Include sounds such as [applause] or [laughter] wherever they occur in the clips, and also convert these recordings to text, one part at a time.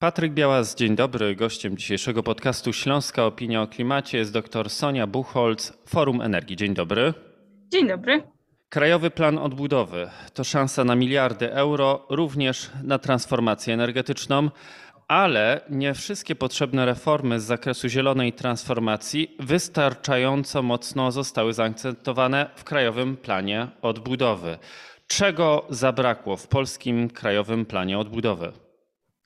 Patryk Białas, dzień dobry. Gościem dzisiejszego podcastu Śląska Opinia o Klimacie jest dr Sonia Buchholz, Forum Energii. Dzień dobry. Dzień dobry. Krajowy Plan Odbudowy to szansa na miliardy euro, również na transformację energetyczną, ale nie wszystkie potrzebne reformy z zakresu zielonej transformacji wystarczająco mocno zostały zaakcentowane w Krajowym Planie Odbudowy. Czego zabrakło w polskim Krajowym Planie Odbudowy?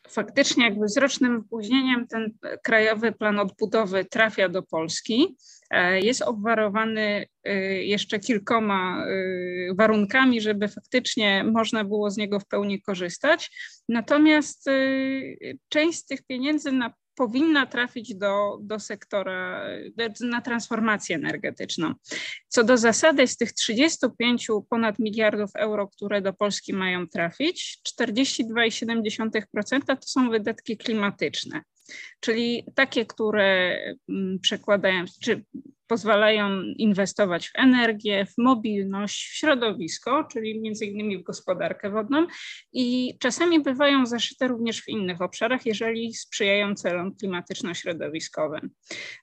Faktycznie jakby z rocznym opóźnieniem ten krajowy plan odbudowy trafia do Polski. E, jest obwarowany e, jeszcze kilkoma e, warunkami, żeby faktycznie można było z niego w pełni korzystać. Natomiast część z tych pieniędzy na powinna trafić do, do sektora, na transformację energetyczną. Co do zasady, z tych 35 ponad miliardów euro, które do Polski mają trafić, 42,7% to są wydatki klimatyczne czyli takie, które mm, przekładają, czy pozwalają inwestować w energię, w mobilność, w środowisko, czyli między innymi w gospodarkę wodną i czasami bywają zaszyte również w innych obszarach, jeżeli sprzyjają celom klimatyczno-środowiskowym.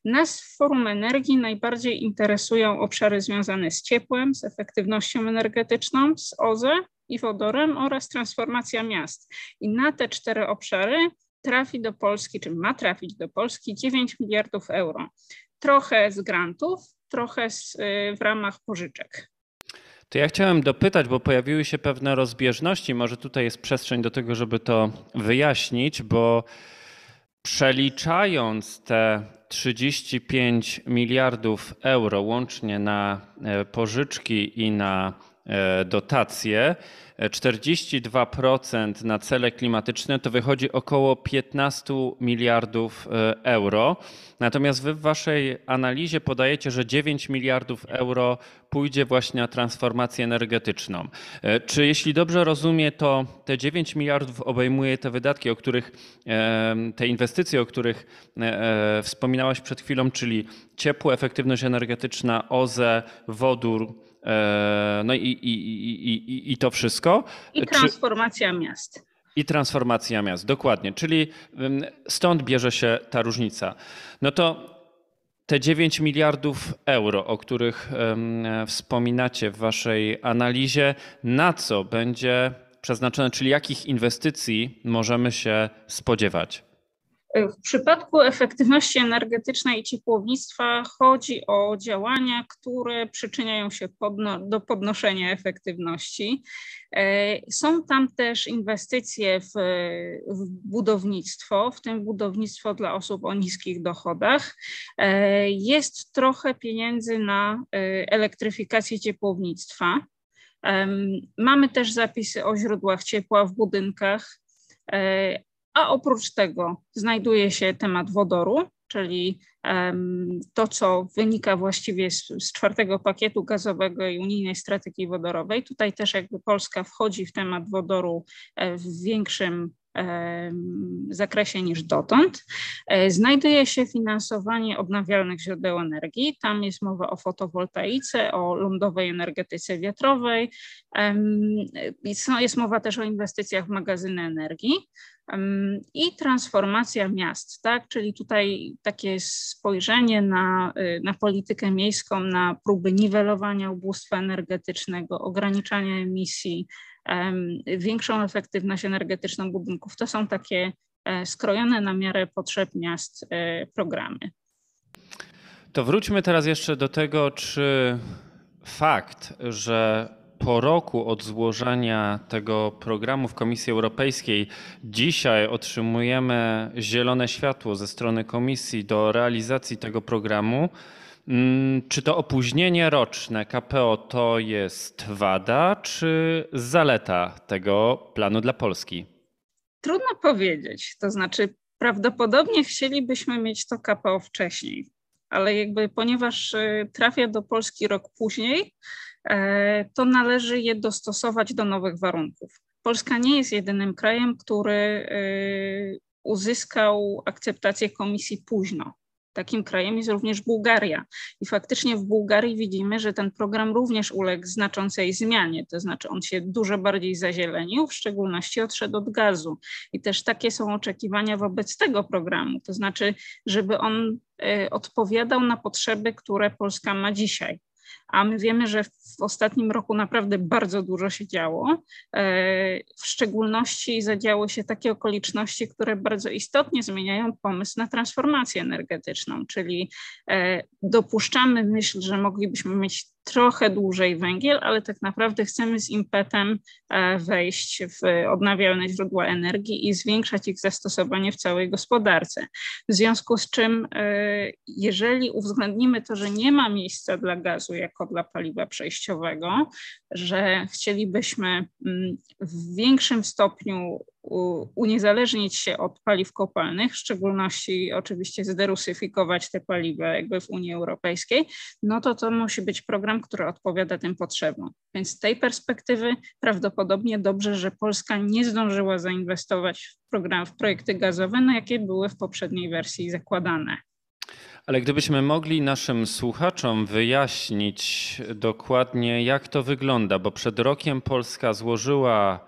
Nas w Forum Energii najbardziej interesują obszary związane z ciepłem, z efektywnością energetyczną, z OZE i wodorem oraz transformacja miast. I na te cztery obszary trafi do Polski, czy ma trafić do Polski 9 miliardów euro. Trochę z grantów, trochę z, y, w ramach pożyczek. To ja chciałem dopytać, bo pojawiły się pewne rozbieżności. Może tutaj jest przestrzeń do tego, żeby to wyjaśnić, bo przeliczając te 35 miliardów euro łącznie na e, pożyczki i na e, dotacje, 42% na cele klimatyczne to wychodzi około 15 miliardów e, euro. Natomiast wy w waszej analizie podajecie, że 9 miliardów euro pójdzie właśnie na transformację energetyczną. E, czy jeśli dobrze rozumiem, to te 9 miliardów obejmuje te wydatki, o których, e, te inwestycje, o których wspominałaś przed chwilą, czyli ciepło, efektywność energetyczna, OZE, wodór, no i, i, i, i to wszystko. I transformacja Czy... miast. I transformacja miast, dokładnie. Czyli stąd bierze się ta różnica. No to te 9 miliardów euro, o których wspominacie w waszej analizie, na co będzie przeznaczone, czyli jakich inwestycji możemy się spodziewać? W przypadku efektywności energetycznej i ciepłownictwa chodzi o działania, które przyczyniają się podno do podnoszenia efektywności. E, są tam też inwestycje w, w, budownictwo, w tym budownictwo dla osób o niskich dochodach. E, jest trochę pieniędzy na e, elektryfikację ciepłownictwa. Mamy też zapisy o źródłach ciepła w budynkach, a oprócz tego znajduje się temat wodoru, czyli to, co wynika właściwie z, z, czwartego pakietu gazowego i unijnej strategii wodorowej. Tutaj też jakby Polska wchodzi w temat wodoru e, w większym zakresie niż dotąd. E, znajduje się finansowanie odnawialnych źródeł energii. Tam jest mowa o fotowoltaice, o lądowej energetyce wiatrowej. Jest mowa też o inwestycjach w magazyny energii i transformacja miast, tak? czyli tutaj takie spojrzenie na, y, na politykę miejską, na próby niwelowania ubóstwa energetycznego, ograniczania emisji, większą efektywność energetyczną budynków. To są takie e, skrojone na miarę potrzeb miast e, programy. To wróćmy teraz jeszcze do tego, czy fakt, że po roku od złożenia tego programu w Komisji Europejskiej dzisiaj otrzymujemy zielone światło ze strony Komisji do realizacji tego programu, czy to opóźnienie roczne KPO to jest wada, czy zaleta tego planu dla Polski? Trudno powiedzieć. To znaczy, prawdopodobnie chcielibyśmy mieć to KPO wcześniej, ale jakby ponieważ y, trafia do Polski rok później, e, to należy je dostosować do nowych warunków. Polska nie jest jedynym krajem, który y, uzyskał akceptację komisji późno. Takim krajem jest również Bułgaria. I faktycznie w Bułgarii widzimy, że ten program również uległ znaczącej zmianie, to znaczy on się dużo bardziej zazielenił, w szczególności odszedł od gazu. I też takie są oczekiwania wobec tego programu, to znaczy, żeby on e, odpowiadał na potrzeby, które Polska ma dzisiaj a my wiemy, że w ostatnim roku naprawdę bardzo dużo się działo. E, w szczególności zadziały się takie okoliczności, które bardzo istotnie zmieniają pomysł na transformację energetyczną, czyli e, dopuszczamy myśl, że moglibyśmy mieć trochę dłużej węgiel, ale tak naprawdę chcemy z impetem e, wejść w odnawialne źródła energii i zwiększać ich zastosowanie w całej gospodarce. W związku z czym, jeżeli uwzględnimy to, że nie ma miejsca dla gazu jako dla paliwa przejściowego, że chcielibyśmy mm, w większym stopniu uniezależnić się od paliw kopalnych, w szczególności oczywiście zderusyfikować te paliwa jakby w Unii Europejskiej, no to to musi być program, który odpowiada tym potrzebom. Więc z tej perspektywy prawdopodobnie dobrze, że Polska nie zdążyła zainwestować w program, w projekty gazowe, na jakie były w poprzedniej wersji zakładane. Ale gdybyśmy mogli naszym słuchaczom wyjaśnić dokładnie, jak to wygląda, bo przed rokiem Polska złożyła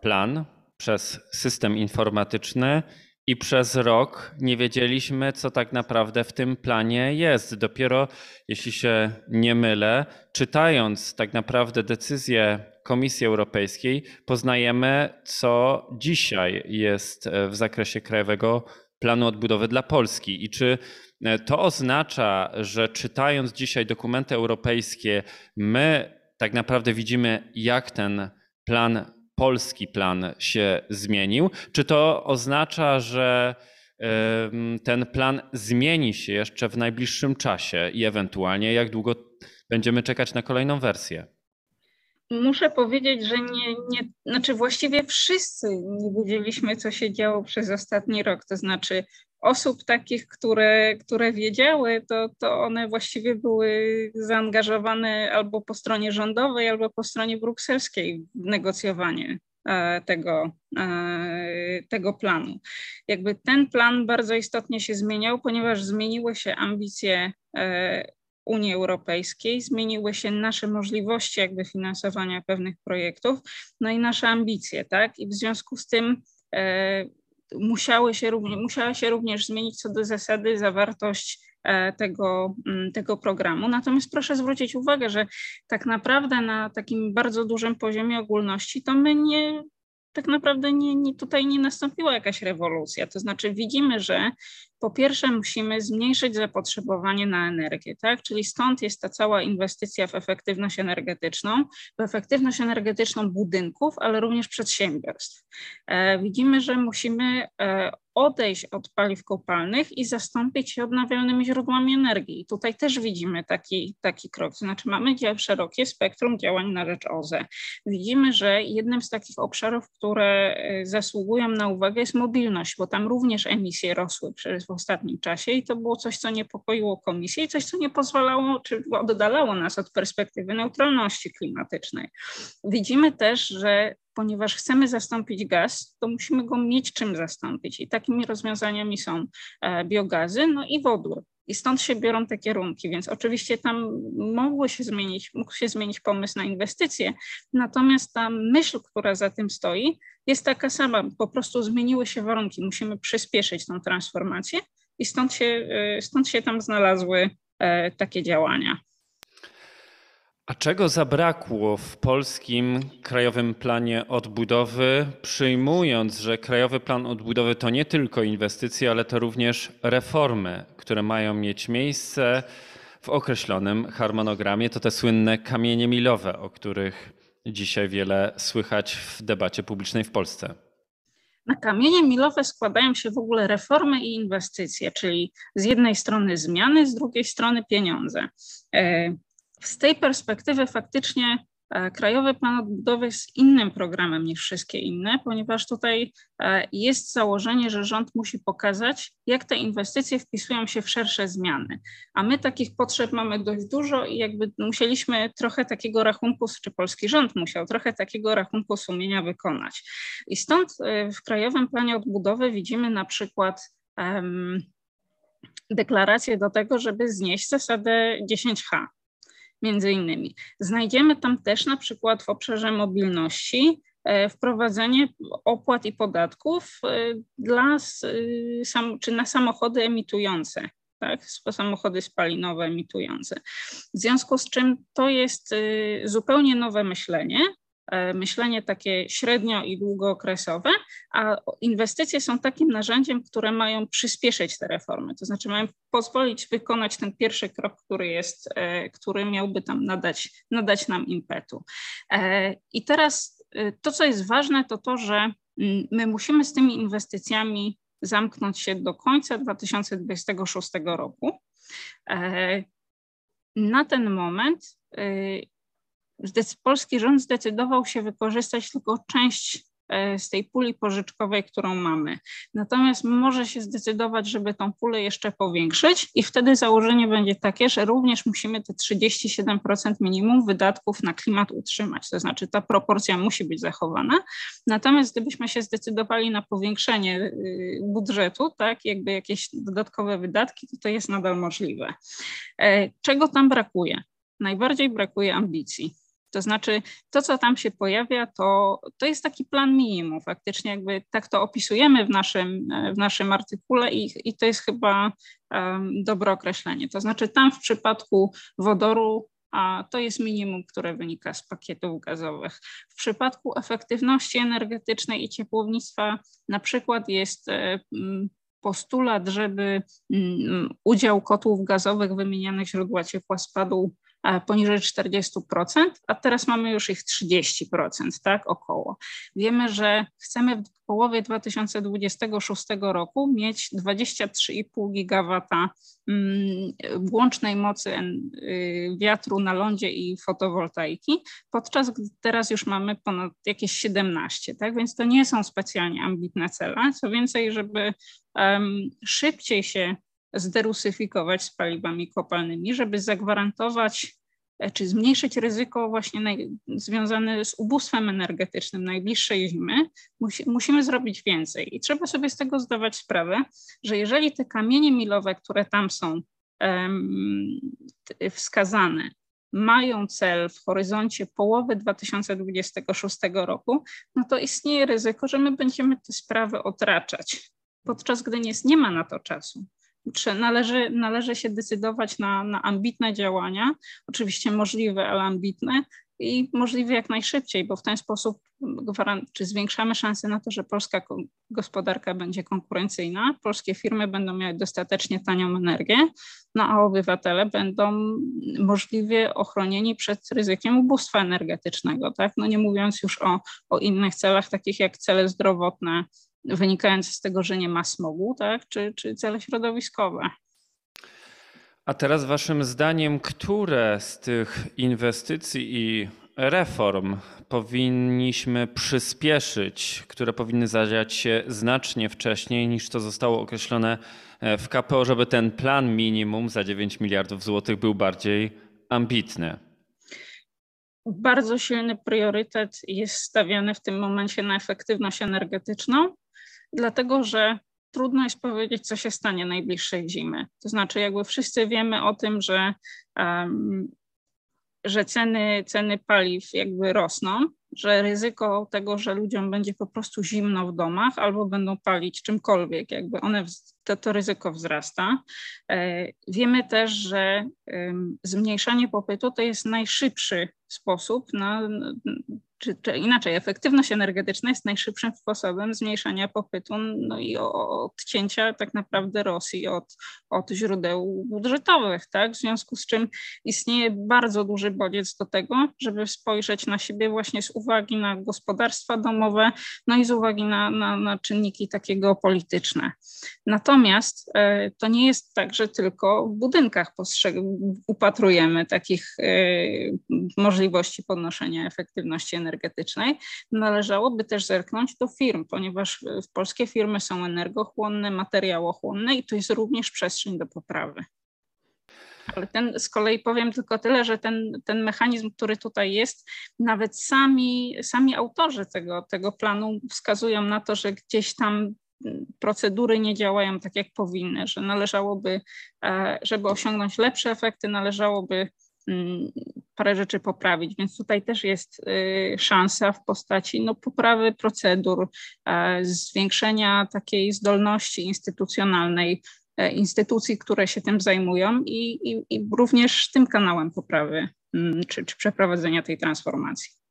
plan przez system informatyczny i przez rok nie wiedzieliśmy, co tak naprawdę w tym planie jest. Dopiero, jeśli się nie mylę, czytając tak naprawdę decyzję Komisji Europejskiej, poznajemy, co dzisiaj jest w zakresie Krajowego Planu Odbudowy dla Polski. I czy to oznacza, że czytając dzisiaj dokumenty europejskie, my tak naprawdę widzimy, jak ten plan polski plan się zmienił. Czy to oznacza, że ten plan zmieni się jeszcze w najbliższym czasie i ewentualnie jak długo będziemy czekać na kolejną wersję? Muszę powiedzieć, że nie, nie, znaczy właściwie wszyscy nie wiedzieliśmy, co się działo przez ostatni rok. To znaczy, osób takich, które, które wiedziały, to, to one właściwie były zaangażowane albo po stronie rządowej, albo po stronie brukselskiej w negocjowanie e, tego, e, tego planu. Jakby ten plan bardzo istotnie się zmieniał, ponieważ zmieniły się ambicje e, Unii Europejskiej, zmieniły się nasze możliwości jakby finansowania pewnych projektów, no i nasze ambicje, tak? I w związku z tym musiały się również, musiała się również zmienić co do zasady zawartość e, tego, mm, tego programu. Natomiast proszę zwrócić uwagę, że tak naprawdę na takim bardzo dużym poziomie ogólności to my nie tak naprawdę nie, nie, tutaj nie nastąpiła jakaś rewolucja. To znaczy widzimy, że po pierwsze musimy zmniejszyć zapotrzebowanie na energię, tak? czyli stąd jest ta cała inwestycja w efektywność energetyczną, w efektywność energetyczną budynków, ale również przedsiębiorstw. E, widzimy, że musimy e, odejść od paliw kopalnych i zastąpić je odnawialnymi źródłami energii. Tutaj też widzimy taki, taki krok, znaczy mamy szerokie spektrum działań na rzecz OZE. Widzimy, że jednym z takich obszarów, które e, zasługują na uwagę jest mobilność, bo tam również emisje rosły przez ostatnim czasie i to było coś, co niepokoiło komisję i coś, co nie pozwalało, czy oddalało nas od perspektywy neutralności klimatycznej. Widzimy też, że ponieważ chcemy zastąpić gaz, to musimy go mieć czym zastąpić. I takimi rozwiązaniami są e, biogazy, no i wodór. I stąd się biorą te kierunki, więc oczywiście tam mogło się zmienić, mógł się zmienić pomysł na inwestycje, natomiast ta myśl, która za tym stoi, jest taka sama. Po prostu zmieniły się warunki, musimy przyspieszyć tą transformację i stąd się, e, stąd się tam znalazły e, takie działania. A czego zabrakło w polskim Krajowym Planie Odbudowy, przyjmując, że Krajowy Plan Odbudowy to nie tylko inwestycje, ale to również reformy, które mają mieć miejsce w określonym harmonogramie? To te słynne kamienie milowe, o których dzisiaj wiele słychać w debacie publicznej w Polsce. Na kamienie milowe składają się w ogóle reformy i inwestycje, czyli z jednej strony zmiany, z drugiej strony pieniądze. Z tej perspektywy faktycznie e, Krajowy Plan Odbudowy jest innym programem niż wszystkie inne, ponieważ tutaj e, jest założenie, że rząd musi pokazać, jak te inwestycje wpisują się w szersze zmiany. A my takich potrzeb mamy dość dużo i jakby musieliśmy trochę takiego rachunku, czy polski rząd musiał trochę takiego rachunku sumienia wykonać. I stąd e, w Krajowym Planie Odbudowy widzimy na przykład um, deklarację do tego, żeby znieść zasadę 10H między innymi. Znajdziemy tam też na przykład w obszarze mobilności e, wprowadzenie opłat i podatków e, dla, e, czy na samochody emitujące. Tak, samochody spalinowe emitujące. W związku z czym to jest zupełnie nowe myślenie, myślenie takie średnio i długookresowe, a inwestycje są takim narzędziem, które mają przyspieszyć te reformy, to znaczy mają pozwolić wykonać ten pierwszy krok, który jest, e, który miałby tam nadać, nadać nam impetu. E, I teraz to, co jest ważne, to to, że mm, my musimy z tymi inwestycjami zamknąć się do końca 2026 roku. Na ten moment polski rząd zdecydował się wykorzystać tylko część e, z tej puli pożyczkowej, którą mamy. Natomiast może się zdecydować, żeby tą pulę jeszcze powiększyć i wtedy założenie będzie takie, że również musimy te 37% minimum wydatków na klimat utrzymać, to znaczy ta proporcja musi być zachowana. Natomiast gdybyśmy się zdecydowali na powiększenie y, budżetu, tak, jakby jakieś dodatkowe wydatki, to to jest nadal możliwe. E, czego tam brakuje? Najbardziej brakuje ambicji. To znaczy, to, co tam się pojawia, to, to jest taki plan minimum. Faktycznie, jakby tak to opisujemy w naszym, w naszym artykule, i, i to jest chyba um, dobre określenie. To znaczy, tam w przypadku wodoru a to jest minimum, które wynika z pakietów gazowych. W przypadku efektywności energetycznej i ciepłownictwa na przykład jest e, postulat, żeby udział kotłów gazowych wymienianych źródła ciepła spadł poniżej 40%, a teraz mamy już ich 30%, tak, około. Wiemy, że chcemy w połowie 2026 roku mieć 23,5 gigawata mm, łącznej mocy y, wiatru na lądzie i fotowoltaiki, podczas gdy teraz już mamy ponad jakieś 17, tak, więc to nie są specjalnie ambitne cele. Co więcej, żeby szybciej się zderusyfikować z paliwami kopalnymi, żeby zagwarantować e, czy zmniejszyć ryzyko właśnie naj, związane z ubóstwem energetycznym najbliższej zimy, musi, musimy zrobić więcej. I trzeba sobie z tego zdawać sprawę, że jeżeli te kamienie milowe, które tam są um, wskazane, mają cel w horyzoncie połowy 2026 roku, no to istnieje ryzyko, że my będziemy te sprawy otraczać, podczas gdy nie, nie ma na to czasu należy, należy się decydować na, na ambitne działania, oczywiście możliwe, ale ambitne i możliwe jak najszybciej, bo w ten sposób czy zwiększamy szanse na to, że polska gospodarka będzie konkurencyjna, polskie firmy będą miały dostatecznie tanią energię, no a obywatele będą możliwie ochronieni przed ryzykiem ubóstwa energetycznego, tak? No nie mówiąc już o, o innych celach, takich jak cele zdrowotne, wynikające z tego, że nie ma smogu, tak? czy, czy cele środowiskowe. A teraz Waszym zdaniem, które z tych inwestycji i reform powinniśmy przyspieszyć, które powinny zadziać się znacznie wcześniej niż to zostało określone w KPO, żeby ten plan minimum za 9 miliardów złotych był bardziej ambitny? Bardzo silny priorytet jest stawiany w tym momencie na efektywność energetyczną dlatego że trudno jest powiedzieć, co się stanie najbliższej zimy. To znaczy, jakby wszyscy wiemy o tym, że, um, że ceny, ceny paliw jakby rosną, że ryzyko tego, że ludziom będzie po prostu zimno w domach albo będą palić czymkolwiek, jakby one, to, to ryzyko wzrasta. E, wiemy też, że zmniejszanie popytu to jest najszybszy sposób na czy, czy, inaczej, efektywność energetyczna jest najszybszym sposobem zmniejszania popytu no i odcięcia tak naprawdę Rosji od, od źródeł budżetowych, tak? W związku z czym istnieje bardzo duży bodziec do tego, żeby spojrzeć na siebie właśnie z uwagi na gospodarstwa domowe, no i z uwagi na, na, na czynniki takie geopolityczne. Natomiast e, to nie jest tak, że tylko w budynkach upatrujemy takich e, możliwości podnoszenia efektywności energetycznej energetycznej, należałoby też zerknąć do firm, ponieważ polskie firmy są energochłonne, materiałochłonne i to jest również przestrzeń do poprawy. Ale ten, z kolei powiem tylko tyle, że ten, ten mechanizm, który tutaj jest, nawet sami, sami autorzy tego, tego planu wskazują na to, że gdzieś tam procedury nie działają tak, jak powinny, że należałoby, żeby osiągnąć lepsze efekty, należałoby mm, parę rzeczy poprawić, więc tutaj też jest szansa w postaci no, poprawy procedur, zwiększenia takiej zdolności instytucjonalnej instytucji, które się tym zajmują i, i, i również tym kanałem poprawy mm, czy, czy przeprowadzenia tej transformacji.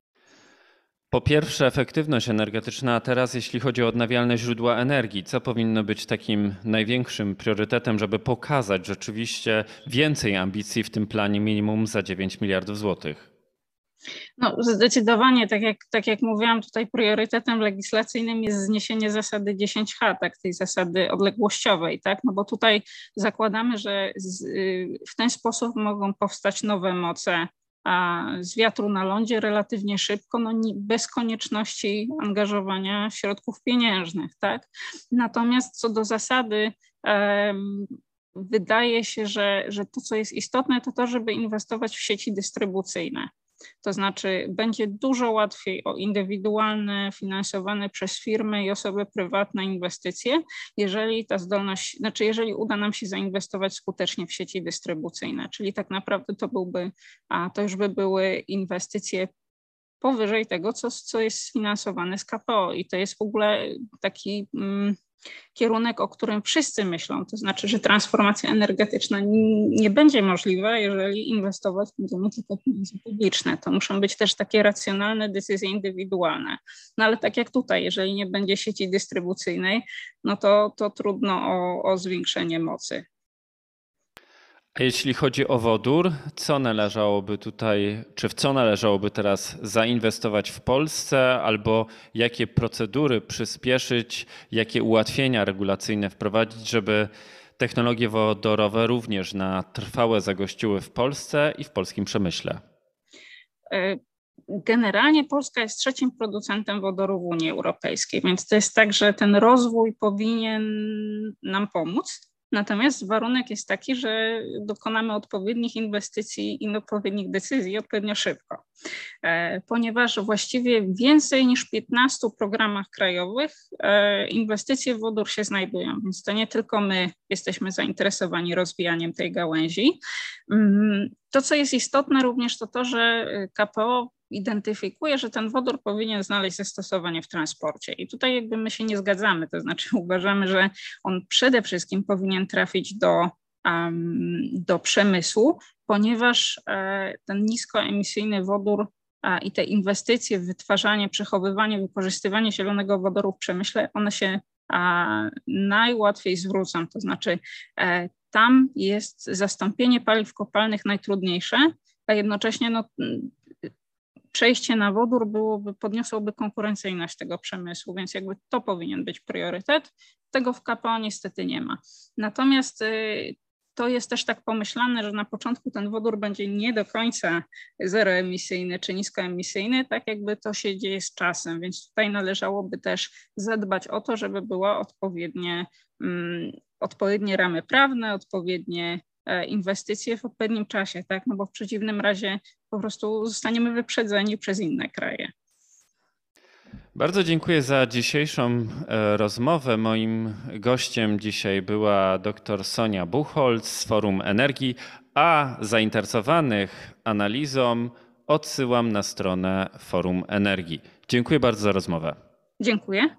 Po pierwsze, efektywność energetyczna, a teraz jeśli chodzi o odnawialne źródła energii, co powinno być takim największym priorytetem, żeby pokazać rzeczywiście więcej ambicji w tym planie minimum za 9 miliardów złotych? No, zdecydowanie, tak jak, tak jak mówiłam, tutaj priorytetem legislacyjnym jest zniesienie zasady 10H, tak, tej zasady odległościowej, tak, no bo tutaj zakładamy, że z, y, w ten sposób mogą powstać nowe moce z wiatru na lądzie relatywnie szybko, no bez konieczności angażowania środków pieniężnych. Tak? Natomiast co do zasady, wydaje się, że, że to, co jest istotne, to to, żeby inwestować w sieci dystrybucyjne. To znaczy, będzie dużo łatwiej o indywidualne, finansowane przez firmy i osoby prywatne inwestycje, jeżeli ta zdolność, znaczy, jeżeli uda nam się zainwestować skutecznie w sieci dystrybucyjne. Czyli tak naprawdę to byłby, a to już by były inwestycje powyżej tego, co, co jest sfinansowane z KPO. I to jest w ogóle taki. Mm, kierunek, o którym wszyscy myślą, to znaczy, że transformacja energetyczna nie będzie możliwa, jeżeli inwestować będziemy tylko pieniądze publiczne. To muszą być też takie racjonalne decyzje indywidualne. No ale tak jak tutaj, jeżeli nie będzie sieci dystrybucyjnej, no to, to trudno o, o zwiększenie mocy. A jeśli chodzi o wodór, co należałoby tutaj, czy w co należałoby teraz zainwestować w Polsce, albo jakie procedury przyspieszyć, jakie ułatwienia regulacyjne wprowadzić, żeby technologie wodorowe również na trwałe zagościły w Polsce i w polskim przemyśle? E, generalnie Polska jest trzecim producentem wodoru w Unii Europejskiej, więc to jest tak, że ten rozwój powinien nam pomóc. Natomiast warunek jest taki, że dokonamy odpowiednich inwestycji i odpowiednich decyzji odpowiednio szybko, e, ponieważ właściwie więcej niż 15 programach krajowych e, inwestycje w wodór się znajdują, więc to nie tylko my jesteśmy zainteresowani rozwijaniem tej gałęzi. Mm, to, co jest istotne również, to to, że KPO identyfikuje, że ten wodór powinien znaleźć zastosowanie w transporcie. I tutaj jakby my się nie zgadzamy, to znaczy [laughs] uważamy, że on przede wszystkim powinien trafić do, um, do przemysłu, ponieważ e, ten niskoemisyjny wodór i te inwestycje w wytwarzanie, przechowywanie, wykorzystywanie zielonego wodoru w przemyśle, one się najłatwiej zwrócą. To znaczy, e, tam jest zastąpienie paliw kopalnych najtrudniejsze, a jednocześnie no, przejście na wodór byłoby, podniosłoby konkurencyjność tego przemysłu, więc jakby to powinien być priorytet. Tego w KPO niestety nie ma. Natomiast y, to jest też tak pomyślane, że na początku ten wodór będzie nie do końca zeroemisyjny czy niskoemisyjny, tak jakby to się dzieje z czasem, więc tutaj należałoby też zadbać o to, żeby były odpowiednie, um, odpowiednie ramy prawne, odpowiednie inwestycje w odpowiednim czasie, tak? No bo w przeciwnym razie po prostu zostaniemy wyprzedzeni przez inne kraje. Bardzo dziękuję za dzisiejszą e, rozmowę. Moim gościem dzisiaj była dr Sonia Buchholz z Forum Energii, a zainteresowanych analizą odsyłam na stronę Forum Energii. Dziękuję bardzo za rozmowę. Dziękuję.